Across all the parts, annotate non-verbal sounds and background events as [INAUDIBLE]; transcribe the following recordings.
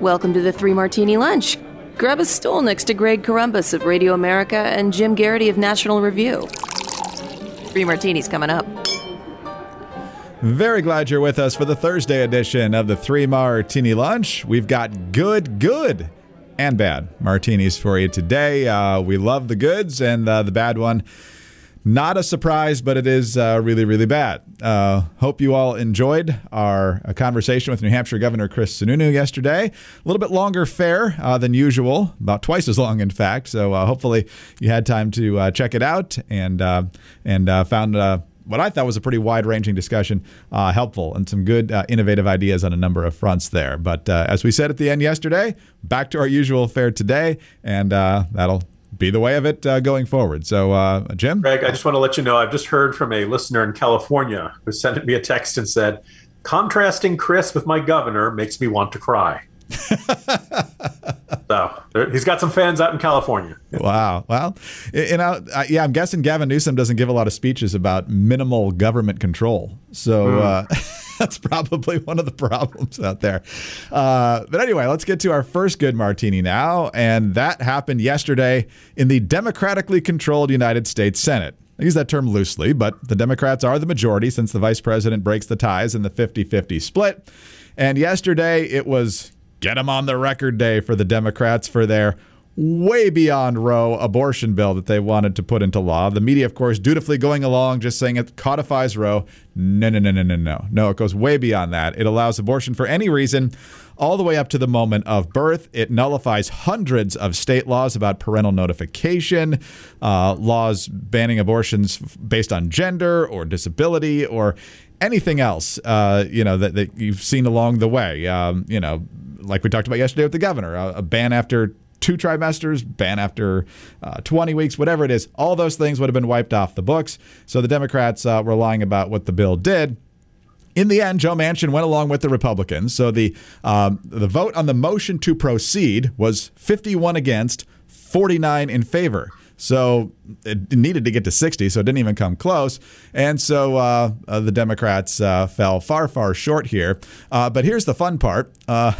Welcome to the Three Martini Lunch. Grab a stool next to Greg Corombos of Radio America and Jim Geraghty of National Review. Three martinis coming up. Very glad you're with us for the Thursday edition of the Three Martini Lunch. We've got good, good, and bad martinis for you today. Uh, we love the goods, and uh, the bad one, not a surprise, but it is uh, really, really bad. Uh, hope you all enjoyed our uh, conversation with New Hampshire Governor Chris Sununu yesterday. A little bit longer fare uh, than usual, about twice as long, in fact. So hopefully you had time to check it out and and found what I thought was a pretty wide ranging discussion, uh, helpful, and some good uh, innovative ideas on a number of fronts there. But uh, as we said at the end yesterday, back to our usual fare today, and uh, that'll be the way of it uh, going forward. So, uh, Jim? Greg, I just want to let you know I've just heard from a listener in California who sent me a text and said, Contrasting Chris with my governor makes me want to cry. [LAUGHS] so he's got some fans out in California. Wow. Well, you know, yeah, I'm guessing Gavin Newsom doesn't give a lot of speeches about minimal government control. So mm. uh, [LAUGHS] that's probably one of the problems out there. Uh, but anyway, let's get to our first good martini now. And that happened yesterday in the democratically controlled United States Senate. I use that term loosely, but the Democrats are the majority since the vice president breaks the ties in the 50 50 split. And yesterday it was get them on the record day for the Democrats for their way beyond Roe abortion bill that they wanted to put into law. The media, of course, dutifully going along, just saying it codifies Roe. No, no, no, no, no, no. No, it goes way beyond that. It allows abortion for any reason, all the way up to the moment of birth. It nullifies hundreds of state laws about parental notification, uh, laws banning abortions based on gender or disability or anything else, uh, you know, that, that you've seen along the way. Um, you know, like we talked about yesterday with the governor, a, a ban after two trimesters, ban after uh, 20 weeks, whatever it is, all those things would have been wiped off the books. So the Democrats uh, were lying about what the bill did. In the end, Joe Manchin went along with the Republicans. So the um, the vote on the motion to proceed was 51 against, 49 in favor. So it needed to get to 60, so it didn't even come close. And so uh, uh, the Democrats uh, fell far, far short here. Uh, but here's the fun part. Uh,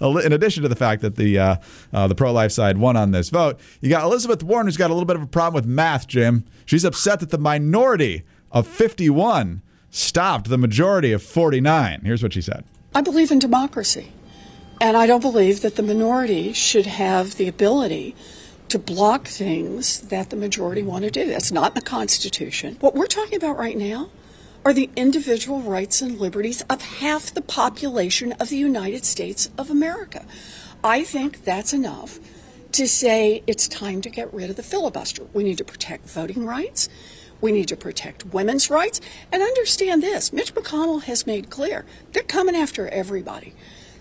[LAUGHS] in addition to the fact that the uh, the pro-life side won on this vote, you got Elizabeth Warren, who's got a little bit of a problem with math. Jim, she's upset that the minority of 51 stopped the majority of 49. Here's what she said. I believe in democracy, and I don't believe that the minority should have the ability to block things that the majority want to do. That's not in the Constitution. What we're talking about right now are the individual rights and liberties of half the population of the United States of America. I think that's enough to say it's time to get rid of the filibuster. We need to protect voting rights. We need to protect women's rights. And understand this Mitch McConnell has made clear they're coming after everybody.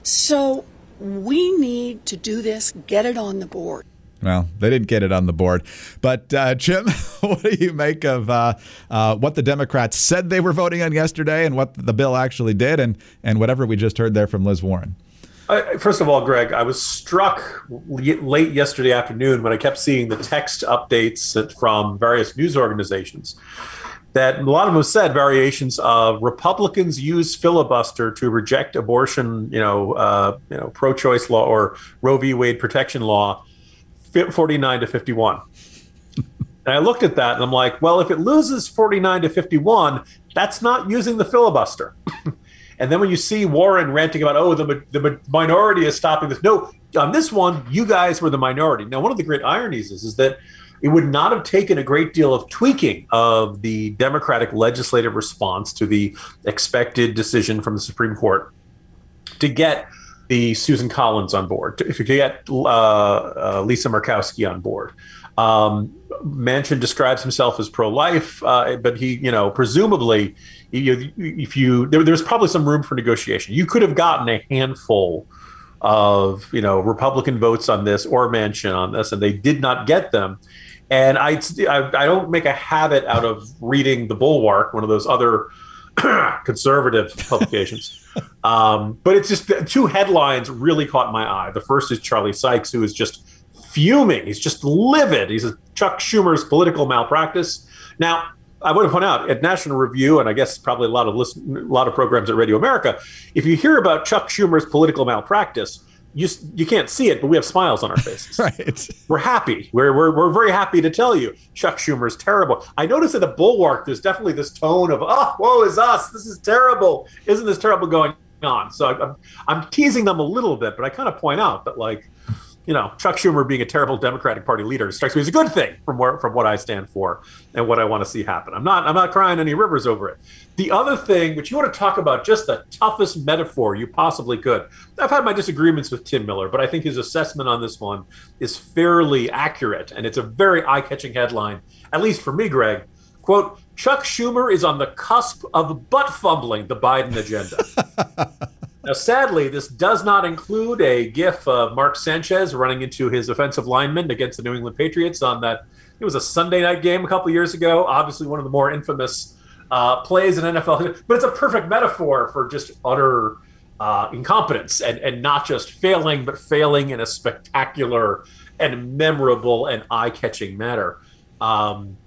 So we need to do this, get it on the board. Well, they didn't get it on the board. But, uh, Jim, [LAUGHS] what do you make of uh, uh, what the Democrats said they were voting on yesterday and what the bill actually did and, and whatever we just heard there from Liz Warren? first of all, Greg, I was struck late yesterday afternoon when I kept seeing the text updates from various news organizations that a lot of them said variations of Republicans use filibuster to reject abortion, you know, uh, you know, pro-choice law or Roe v. Wade protection law 49 to 51. and I looked at that and I'm like, well, if it loses 49 to 51, that's not using the filibuster. [LAUGHS] and then when you see Warren ranting about, oh, the, the minority is stopping this. No, on this one, you guys were the minority. Now, one of the great ironies is, is that it would not have taken a great deal of tweaking of the Democratic legislative response to the expected decision from the Supreme Court to get the Susan Collins on board, if you could get uh, uh, Lisa Murkowski on board. Um, Manchin describes himself as pro-life, uh, but he, you know, presumably, you, if you there, there's probably some room for negotiation. You could have gotten a handful of you know Republican votes on this or Manchin on this, and they did not get them. And I, I, I don't make a habit out of reading the Bulwark, one of those other [CLEARS THROAT] conservative publications. Um, but it's just two headlines really caught my eye. The first is Charlie Sykes, who is just fuming. He's just livid. He's a Chuck Schumer's political malpractice. Now, I want to point out at National Review, and I guess probably a lot of listen, a lot of programs at Radio America, if you hear about Chuck Schumer's political malpractice, you you can't see it, but we have smiles on our faces. [LAUGHS] right. We're happy. We're, we're we're very happy to tell you Chuck Schumer is terrible. I notice at the Bulwark, there's definitely this tone of oh, woe is us. This is terrible. Isn't this terrible going on? So I'm I'm teasing them a little bit, but I kind of point out that like you know, Chuck Schumer being a terrible Democratic Party leader strikes me as a good thing from where from what I stand for and what I want to see happen. I'm not I'm not crying any rivers over it. The other thing, which you want to talk about, just the toughest metaphor you possibly could. I've had my disagreements with Tim Miller, but I think his assessment on this one is fairly accurate, and it's a very eye-catching headline, at least for me, Greg. Quote: Chuck Schumer is on the cusp of butt fumbling the Biden agenda. [LAUGHS] Now, sadly, this does not include a GIF of Mark Sanchez running into his offensive lineman against the New England Patriots on that. It was a Sunday night game a couple years ago. Obviously, one of the more infamous uh, plays in NFL, but it's a perfect metaphor for just utter uh, incompetence and, and not just failing, but failing in a spectacular and memorable and eye-catching manner. Um,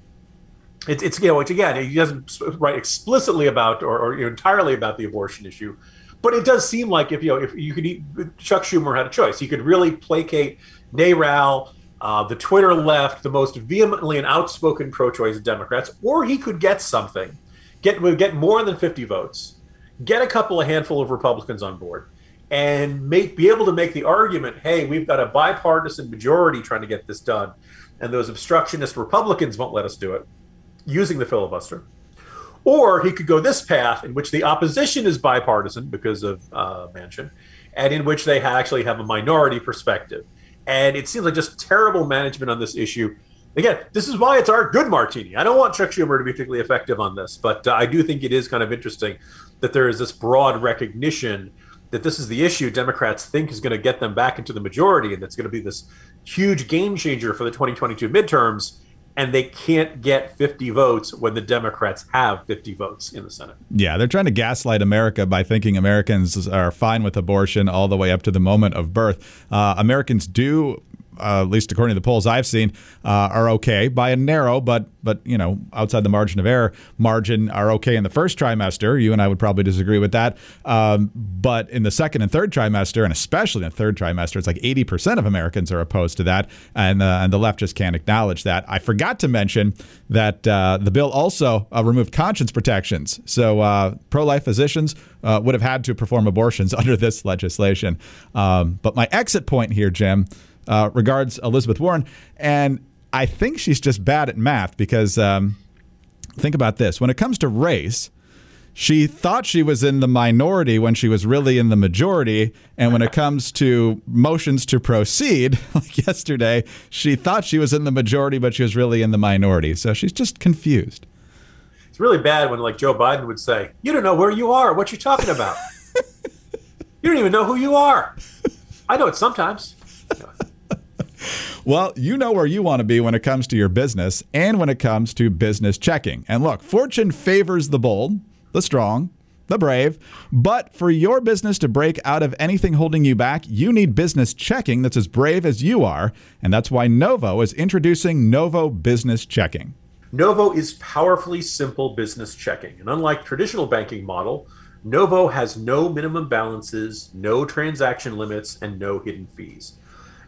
it's, it's you know, which again, he doesn't write explicitly about or, or entirely about the abortion issue, but it does seem like if you know if you could, eat, Chuck Schumer had a choice. He could really placate NARAL, uh, the Twitter left, the most vehemently and outspoken pro-choice Democrats, or he could get something, get get more than fifty votes, get a couple of handful of Republicans on board, and make be able to make the argument, hey, we've got a bipartisan majority trying to get this done, and those obstructionist Republicans won't let us do it, using the filibuster. Or he could go this path, in which the opposition is bipartisan because of uh, Manchin, and in which they actually have a minority perspective. And it seems like just terrible management on this issue. Again, this is why it's our good martini. I don't want Chuck Schumer to be particularly effective on this, but uh, I do think it is kind of interesting that there is this broad recognition that this is the issue Democrats think is going to get them back into the majority, and that's going to be this huge game changer for the 2022 midterms and they can't get 50 votes when the Democrats have 50 votes in the Senate. Yeah, they're trying to gaslight America by thinking Americans are fine with abortion all the way up to the moment of birth. Uh, Americans do uh, at least according to the polls I've seen, uh, are okay by a narrow, but but you know outside the margin of error margin are okay in the first trimester. You and I would probably disagree with that, um, but in the second and third trimester, and especially in the third trimester, it's like 80% of Americans are opposed to that, and uh, and the left just can't acknowledge that. I forgot to mention that uh, the bill also uh, removed conscience protections, so uh, pro-life physicians would have had to perform abortions [LAUGHS] under this legislation. Um, but my exit point here, Jim. Uh, regards Elizabeth Warren. And I think she's just bad at math because um, think about this when it comes to race, she thought she was in the minority when she was really in the majority. And when it comes to motions to proceed, [LAUGHS] like yesterday, she thought she was in the majority, but she was really in the minority. So she's just confused. It's really bad when, like, Joe Biden would say, You don't know where you are, what you're talking about. [LAUGHS] you don't even know who you are. I know it sometimes. Well, you know where you want to be when it comes to your business and when it comes to business checking. And look, fortune favors the bold, the strong, the brave. But for your business to break out of anything holding you back, you need business checking that's as brave as you are. And that's why Novo is introducing Novo Business Checking. Novo is powerfully simple business checking. And unlike traditional banking model, Novo has no minimum balances, no transaction limits, and no hidden fees.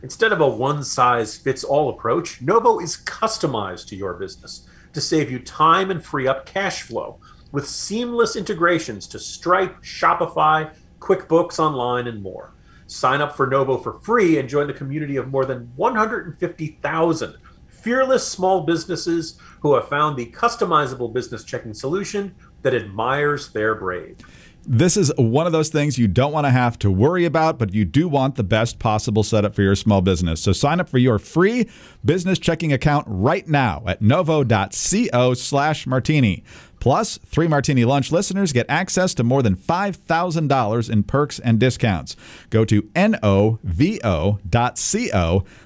Instead of a one size fits all approach, Novo is customized to your business to save you time and free up cash flow with seamless integrations to Stripe, Shopify, QuickBooks Online, and more. Sign up for Novo for free and join the community of more than 150,000 fearless small businesses who have found the customizable business checking solution that admires their brave. This is one of those things you don't want to have to worry about, but you do want the best possible setup for your small business. So sign up for your free business checking account right now at novo.co slash martini. Plus, three Martini Lunch listeners get access to more than $5,000 in perks and discounts. Go to novo.co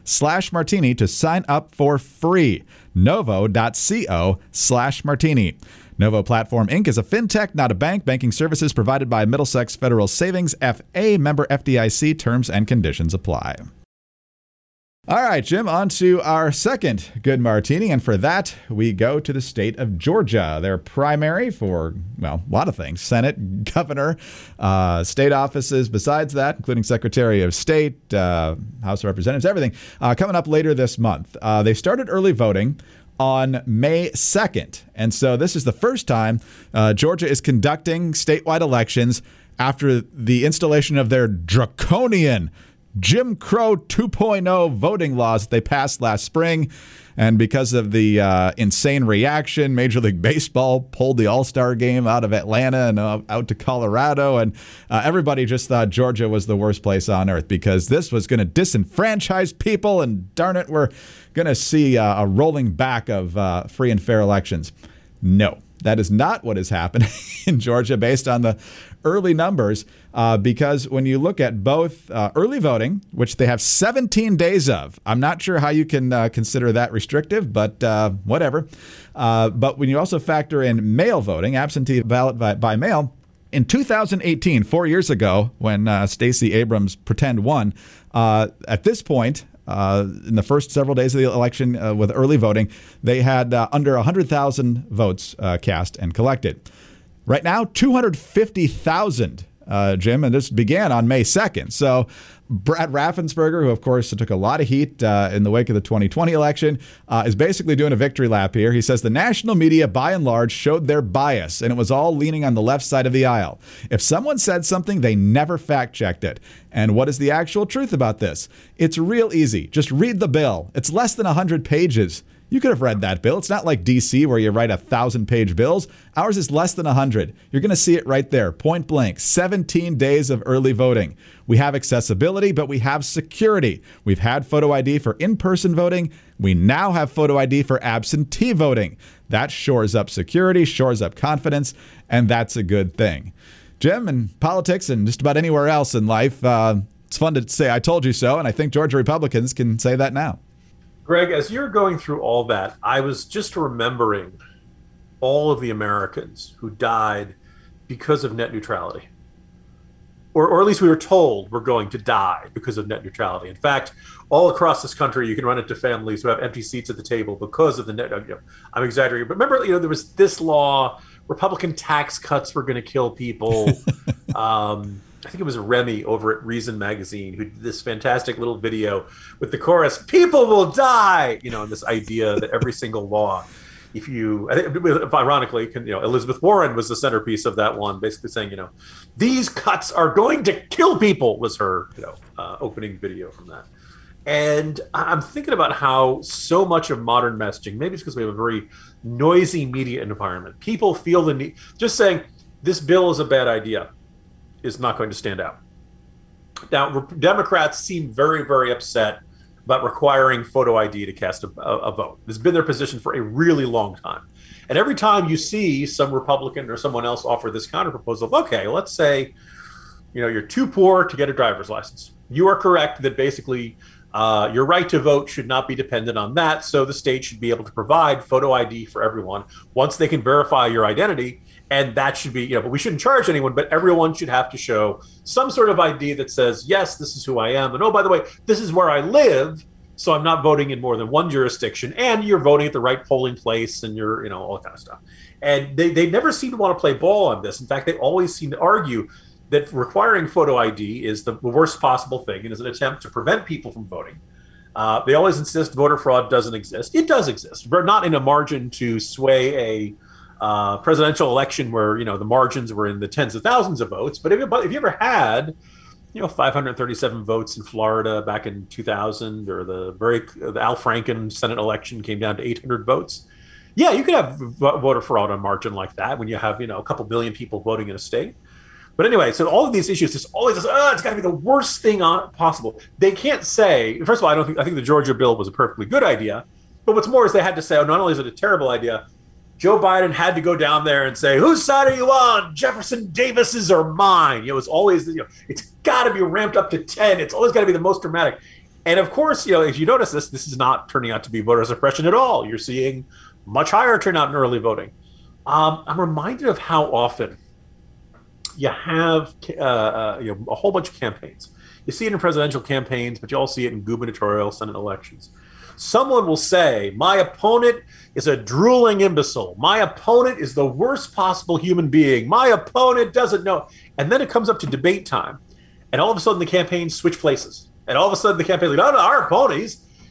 slash martini to sign up for free. novo.co slash martini. Novo Platform Inc. is a fintech, not a bank. Banking services provided by Middlesex Federal Savings, FA member FDIC. Terms and conditions apply. All right, Jim, on to our second good martini. And for that, we go to the state of Georgia. Their primary for, well, a lot of things Senate, [LAUGHS] governor, uh, state offices, besides that, including Secretary of State, uh, House of Representatives, everything, uh, coming up later this month. Uh, they started early voting on May 2nd. And so this is the first time uh, Georgia is conducting statewide elections after the installation of their draconian Jim Crow 2.0 voting laws that they passed last spring. And because of the uh, insane reaction, Major League Baseball pulled the All Star game out of Atlanta and uh, out to Colorado. And uh, everybody just thought Georgia was the worst place on earth because this was going to disenfranchise people. And darn it, we're going to see uh, a rolling back of uh, free and fair elections. No, that is not what is happening [LAUGHS] in Georgia based on the early numbers uh, because when you look at both uh, early voting, which they have 17 days of, I'm not sure how you can uh, consider that restrictive, but uh, whatever. Uh, but when you also factor in mail voting, absentee ballot by, by mail, in 2018, four years ago, when uh, Stacey Abrams pretend won, at this point, uh, in the first several days of the election uh, with early voting, they had uh, under 100,000 votes cast and collected. Right now, 250,000, uh, Jim, and this began on May 2nd. So Brad Raffensperger, who of course took a lot of heat uh, in the wake of the 2020 election, uh, is basically doing a victory lap here. He says the national media, by and large, showed their bias, and it was all leaning on the left side of the aisle. If someone said something, they never fact checked it. And what is the actual truth about this? It's real easy. Just read the bill. It's less than 100 pages. You could have read that bill. It's not like DC where you write a thousand page bills. Ours is less than 100. You're going to see it right there, point blank 17 days of early voting. We have accessibility, but we have security. We've had photo ID for in person voting. We now have photo ID for absentee voting. That shores up security, shores up confidence, and that's a good thing. Jim, in politics and just about anywhere else in life, uh, it's fun to say, I told you so, and I think Georgia Republicans can say that now. Greg, as you're going through all that, I was just remembering all of the Americans who died because of net neutrality. Or, or at least we were told we're going to die because of net neutrality. In fact, all across this country, you can run into families who have empty seats at the table because of the net. You know, I'm exaggerating, but remember, you know, there was this law: Republican tax cuts were going to kill people. [LAUGHS] um, I think it was Remy over at Reason Magazine who did this fantastic little video with the chorus, "People will die," you know, and this idea that every single law, if you, I think, ironically, you know, Elizabeth Warren was the centerpiece of that one, basically saying, you know, these cuts are going to kill people was her, you know, uh, opening video from that. And I'm thinking about how so much of modern messaging, maybe it's because we have a very noisy media environment. People feel the need, just saying, this bill is a bad idea is not going to stand out. Now, Democrats seem very, very upset about requiring photo ID to cast a, a, vote. Has been their position for a really long time. And every time you see some Republican or someone else offer this counterproposal, okay, let's say, you know, you're too poor to get a driver's license. You are correct that basically uh, your right to vote should not be dependent on that. So the state should be able to provide photo ID for everyone once they can verify your identity and that should be you know but we shouldn't charge anyone but everyone should have to show some sort of id that says yes this is who i am. And oh by the way this is where i live so i'm not voting in more than one jurisdiction and you're voting at the right polling place and you're you know all that kind of stuff. And they, they never seem to want to play ball on this. In fact they always seem to argue that requiring photo id is the worst possible thing and is an attempt to prevent people from voting. Uh, they always insist voter fraud doesn't exist. It does exist but not in a margin to sway a uh, presidential election where you know the margins were in the tens of thousands of votes. But if, if you ever had you know 537 votes in Florida back in 2000, or the very the Al Franken Senate election came down to 800 votes. Yeah, you could have voter fraud on margin like that when you have you know a couple billion people voting in a state. But anyway, so all of these issues, just always, oh, it's got to be the worst thing on, possible. They can't say. First of all, I don't think I think the Georgia bill was a perfectly good idea. But what's more is they had to say, oh, not only is it a terrible idea, Joe Biden had to go down there and say, "Whose side are you on? Jefferson Davis's or mine?" You know, it's always you know, it's got to be ramped up to ten. It's always got to be the most dramatic. And of course, you know, if you notice this, this is not turning out to be voter suppression at all. You're seeing much higher turnout in early voting. Um, I'm reminded of how often you have uh, uh, you know, a whole bunch of campaigns. You see it in presidential campaigns, but you also see it in gubernatorial, Senate elections. Someone will say, My opponent is a drooling imbecile. My opponent is the worst possible human being. My opponent doesn't know. And then it comes up to debate time. And all of a sudden, the campaigns switch places. And all of a sudden, the campaign, like, no, no, our opponent,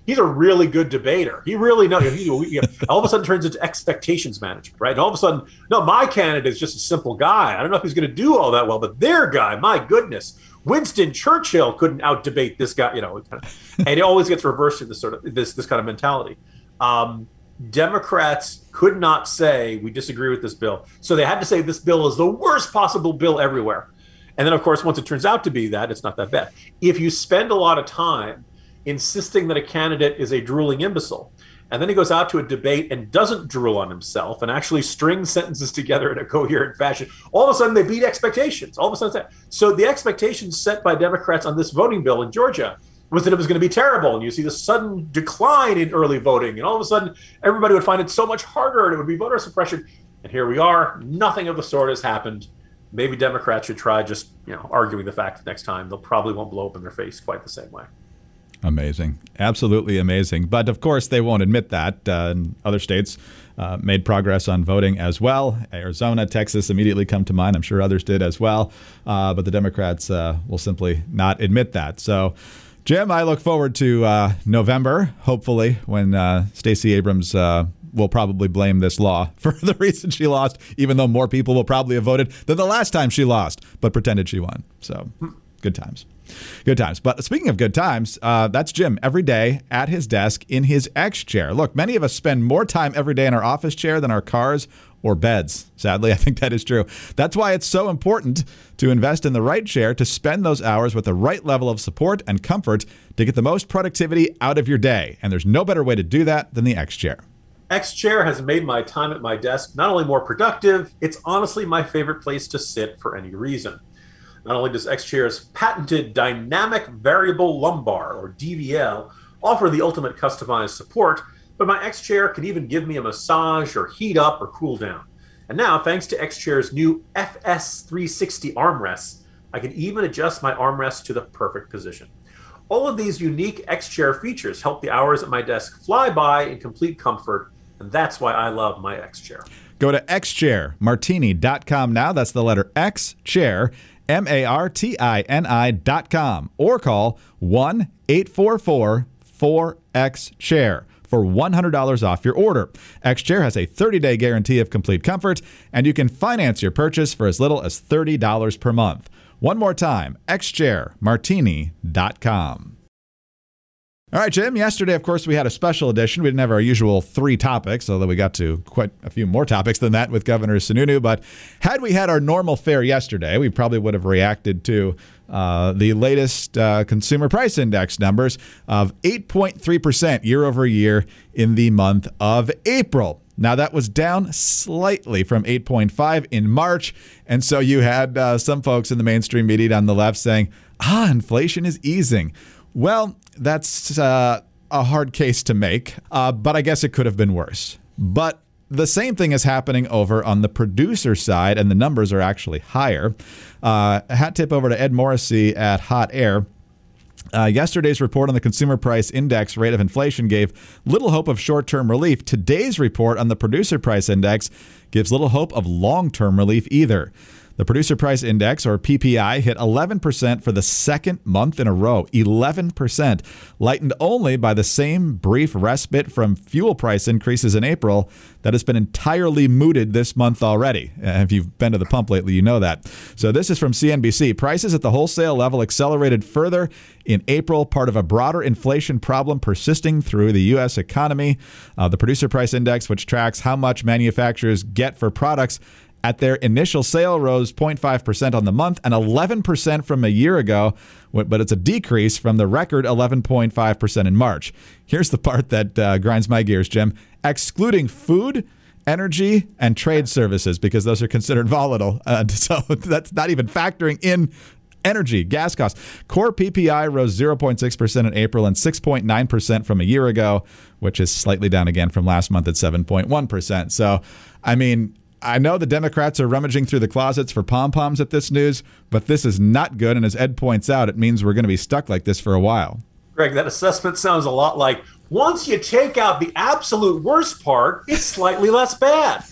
he's, a really good debater. He really knows. He, [LAUGHS] all of a sudden turns into expectations management, right? And all of a sudden, no, my candidate is just a simple guy. I don't know if he's going to do all that well, but their guy, my goodness, Winston Churchill couldn't out debate this guy, you know, [LAUGHS] and it always gets reversed in this sort of this this kind of mentality. Um, Democrats could not say we disagree with this bill, so they had to say this bill is the worst possible bill everywhere. And then, of course, once it turns out to be that, it's not that bad. If you spend a lot of time insisting that a candidate is a drooling imbecile, and then he goes out to a debate and doesn't drool on himself and actually strings sentences together in a coherent fashion. All of a sudden, they beat expectations. All of a sudden, so the expectations set by Democrats on this voting bill in Georgia was that it was going to be terrible. And you see the sudden decline in early voting. And all of a sudden, everybody would find it so much harder and it would be voter suppression. And here we are. Nothing of the sort has happened. Maybe Democrats should try just, you know, arguing the fact next time. They'll probably won't blow up in their face quite the same way. Amazing. Absolutely amazing. But of course, they won't admit that. Uh, other states uh, made progress on voting as well. Arizona, Texas immediately come to mind. I'm sure others did as well. Uh, but the Democrats uh, will simply not admit that. So, Jim, I look forward to uh, November, hopefully, when uh, Stacey Abrams will probably blame this law [LAUGHS] for the reason she lost, even though more people will probably have voted than the last time she lost, but pretended she won. So, good times. Good times. But speaking of good times, uh, that's Jim every day at his desk in his X chair. Look, many of us spend more time every day in our office chair than our cars or beds. Sadly, [LAUGHS] I think that is true. That's why it's so important to invest in the right chair to spend those hours with the right level of support and comfort to get the most productivity out of your day. And there's no better way to do that than the X chair. X Chair has made my time at my desk not only more productive, it's honestly my favorite place to sit for any reason. Not only does X-Chair's patented dynamic variable lumbar, or DVL, offer the ultimate customized support, but my X-Chair can even give me a massage or heat up or cool down. And now, thanks to X-Chair's new FS360 armrests, I can even adjust my armrest to the perfect position. All of these unique X-Chair features help the hours at my desk fly by in complete comfort, and that's why I love my X-Chair. Go to xchairmartini.com now. That's the letter X chair M A R T I N I dot com, or call 1 844 4X Chair for $100 off your order. X Chair has a 30 day guarantee of complete comfort, and you can finance your purchase for as little as $30 per month. One more time, xchairmartini.com. All right, Jim. Yesterday, of course, we had a special edition. We didn't have our usual three topics, although we got to quite a few more topics than that with Governor Sununu. But had we had our normal fare yesterday, we probably would have reacted to uh, the latest uh, consumer price index numbers of 8.3% year over year in the month of April. Now, that was down slightly from 8.5 in March. And so you had uh, some folks in the mainstream media on the left saying, ah, inflation is easing. Well, that's uh, a hard case to make, uh, but I guess it could have been worse. But the same thing is happening over on the producer side, and the numbers are actually higher. Uh, hat tip over to Ed Morrissey at Hot Air. Uh, yesterday's report on the consumer price index rate of inflation gave little hope of short term relief. Today's report on the producer price index gives little hope of long term relief either. The producer price index, or PPI, hit 11% for the second month in a row. 11%, lightened only by the same brief respite from fuel price increases in April that has been entirely mooted this month already. Uh, if you've been to the pump lately, you know that. So this is from CNBC. Prices at the wholesale level accelerated further in April, part of a broader inflation problem persisting through the U.S. economy. Uh, the producer price index, which tracks how much manufacturers get for products, at their initial sale rose 0.5% on the month and 11% from a year ago, but it's a decrease from the record 11.5% in March. Here's the part that uh, grinds my gears, Jim. Excluding food, energy, and trade services, because those are considered volatile. Uh, [LAUGHS] so that's not even factoring in energy, gas costs. Core PPI rose 0.6% in April and 6.9% from a year ago, which is slightly down again from last month at 7.1%. So, I mean, I know the Democrats are rummaging through the closets for pom poms at this news, but this is not good. And as Ed points out, it means we're going to be stuck like this for a while. Greg, that assessment sounds a lot like once you take out the absolute worst part, it's slightly less bad.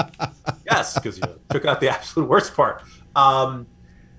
[LAUGHS] yes, because you took out the absolute worst part. Um,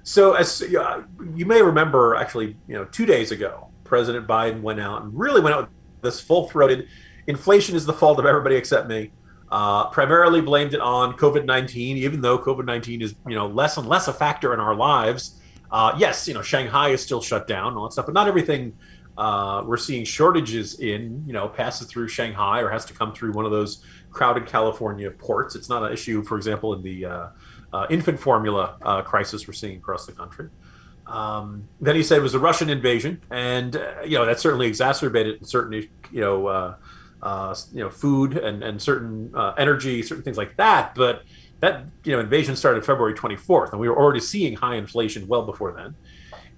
so, as uh, you may remember, actually, you know, two days ago, President Biden went out and really went out with this full-throated inflation is the fault of everybody except me. Uh, primarily blamed it on COVID nineteen, even though COVID nineteen is you know less and less a factor in our lives. Uh, yes, you know Shanghai is still shut down and all that stuff, but not everything uh, we're seeing shortages in you know passes through Shanghai or has to come through one of those crowded California ports. It's not an issue, for example, in the uh, uh, infant formula uh, crisis we're seeing across the country. Um, then he said it was a Russian invasion, and you know that certainly exacerbated certain you know uh, you know, food and, and certain uh, energy, certain things like that. But that you know invasion started February 24th, and we were already seeing high inflation well before then.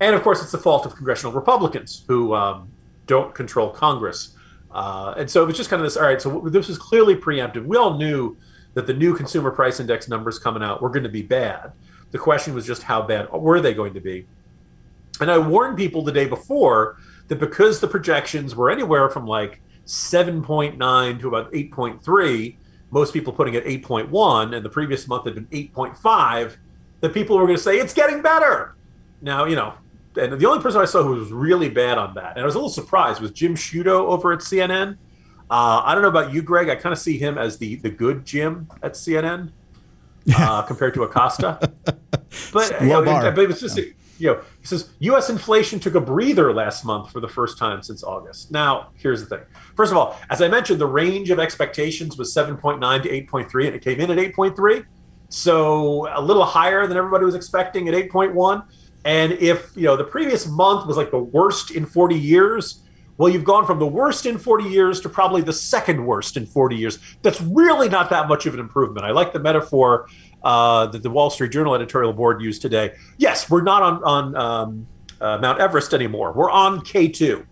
And of course, it's the fault of congressional Republicans who um, don't control Congress. Uh, and so it was just kind of this. All right, so this was clearly preemptive. We all knew that the new consumer price index numbers coming out were going to be bad. The question was just how bad were they going to be? And I warned people the day before that because the projections were anywhere from like 7.9 to about 8.3, most people putting it 8.1, and the previous month had been 8.5, that people were going to say, it's getting better. Now, you know, and the only person I saw who was really bad on that, and I was a little surprised, was Jim Sciutto over at CNN. Uh, I don't know about you, Greg. I kind of see him as the the good Jim at CNN [LAUGHS] uh, compared to Acosta. [LAUGHS] but, you know, but it was just, you know, he says U.S. inflation took a breather last month for the first time since August. Now, here's the thing. First of all, as I mentioned, the range of expectations was 7.9 to 8.3, and it came in at 8.3, so a little higher than everybody was expecting at 8.1. And if you know the previous month was like the worst in 40 years, well, you've gone from the worst in 40 years to probably the second worst in 40 years. That's really not that much of an improvement. I like the metaphor uh, that the Wall Street Journal editorial board used today. Yes, we're not on on um, uh, Mount Everest anymore. We're on K two.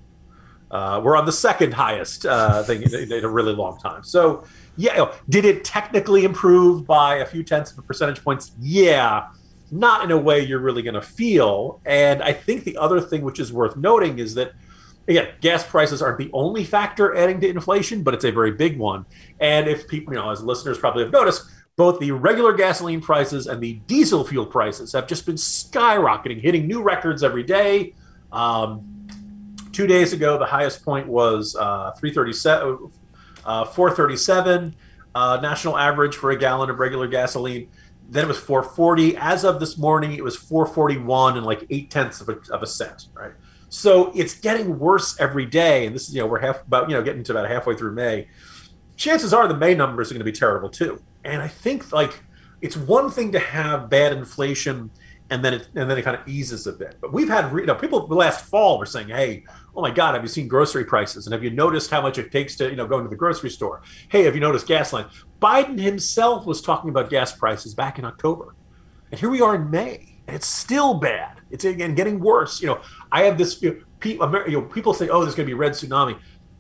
Uh, we're on the second highest uh, thing in, in, a really long time. So, yeah, did it technically improve by a few tenths of a percentage points? Yeah, not in a way you're really going to feel. And I think the other thing which is worth noting is that again, gas prices aren't the only factor adding to inflation, but it's a very big one. And if people, you know, as listeners probably have noticed, both the regular gasoline prices and the diesel fuel prices have just been skyrocketing, hitting new records every day. Um, two days ago, the highest point was uh, 337, uh, 437 uh, national average for a gallon of regular gasoline. Then it was 440. As of this morning, it was 441 and like eight tenths of a, of a cent. Right. So it's getting worse every day, and this is you know we're half about you know getting to about halfway through May. Chances are the May numbers are going to be terrible too. And I think like it's one thing to have bad inflation and then it and then it kind of eases a bit. But we've had you know people last fall were saying, "Hey, oh my God, have you seen grocery prices? And have you noticed how much it takes to you know go into the grocery store? Hey, have you noticed gas line?" Biden himself was talking about gas prices back in October, and here we are in May, and it's still bad. It's again getting worse. You know, I have this. You know, people say, "Oh, there's going to be red tsunami."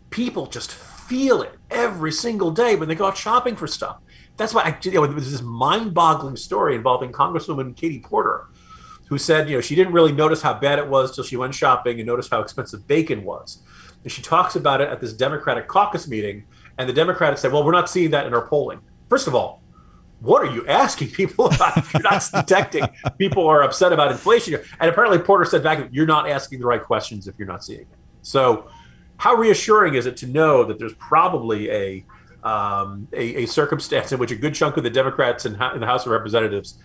People just feel it every single day when they go out shopping for stuff. That's why I, you know, there's this mind-boggling story involving Congresswoman Katie Porter, who said, you know, she didn't really notice how bad it was till she went shopping and noticed how expensive bacon was. And she talks about it at this Democratic caucus meeting, and the Democrats said, well, we're not seeing that in our polling. First of all, what are you asking people [LAUGHS] about if you're not detecting people are upset about inflation? And apparently Porter said back, you're not asking the right questions if you're not seeing it. So how reassuring is it to know that there's probably a um, a, a, circumstance in which a good chunk of the Democrats in, in, the House of Representatives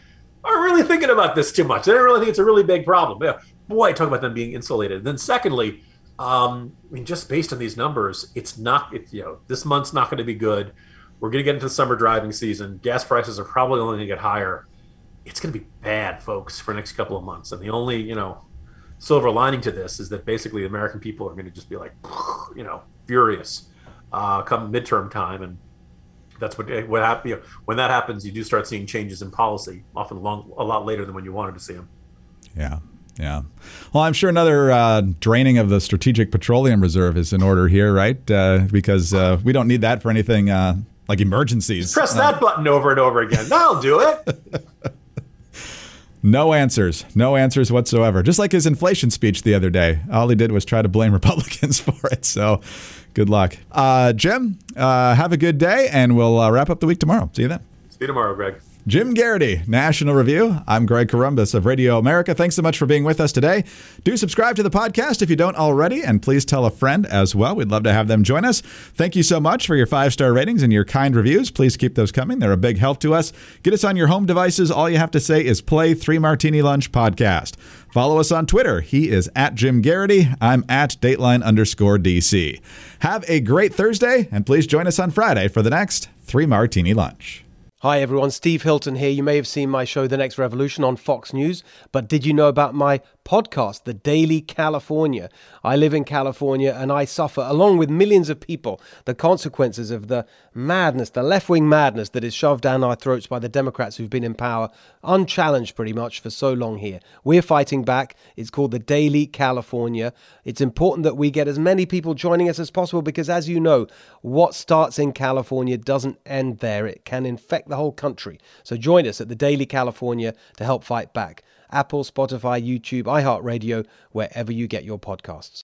aren't really thinking about this too much. They don't really think it's a really big problem. Yeah, boy, talk about them being insulated. And then secondly, um, I mean, just based on these numbers, it's not. It, you know, this month's not going to be good. We're going to get into the summer driving season. Gas prices are probably only going to get higher. It's going to be bad, folks, for the next couple of months. And the only, you know, silver lining to this is that basically the American people are going to just be like, you know, furious uh, come midterm time, and that's what what happen, you know, when that happens. You do start seeing changes in policy, often long, a lot later than when you wanted to see them. Yeah. Yeah. Well, I'm sure another uh, draining of the Strategic Petroleum Reserve is in order here, right? Uh, because uh, we don't need that for anything uh, like emergencies. Press that uh, button over and over again. That'll do it. [LAUGHS] No answers. No answers whatsoever. Just like his inflation speech the other day. All he did was try to blame Republicans [LAUGHS] for it. So good luck. Uh, Jim, uh, have a good day, and we'll uh, wrap up the week tomorrow. See you then. See you tomorrow, Greg. Jim Geraghty, National Review. I'm Greg Corombos of Radio America. Thanks so much for being with us today. Do subscribe to the podcast if you don't already, and please tell a friend as well. We'd love to have them join us. Thank you so much for your five star ratings and your kind reviews. Please keep those coming. They're a big help to us. Get us on your home devices. All you have to say is play Three Martini Lunch podcast. Follow us on Twitter. He is at Jim Geraghty. I'm at Dateline underscore DC. Have a great Thursday, and please join us on Friday for the next Three Martini Lunch. Hi everyone, Steve Hilton here. You may have seen my show The Next Revolution on Fox News, but did you know about my podcast, The Daily California? I live in California and I suffer, along with millions of people, the consequences of the madness, the left wing madness that is shoved down our throats by the Democrats who've been in power, unchallenged pretty much for so long here. We're fighting back. It's called The Daily California. It's important that we get as many people joining us as possible because, as you know, what starts in California doesn't end there. It can infect the whole country. So join us at the Daily California to help fight back. Apple, Spotify, YouTube, iHeartRadio, wherever you get your podcasts.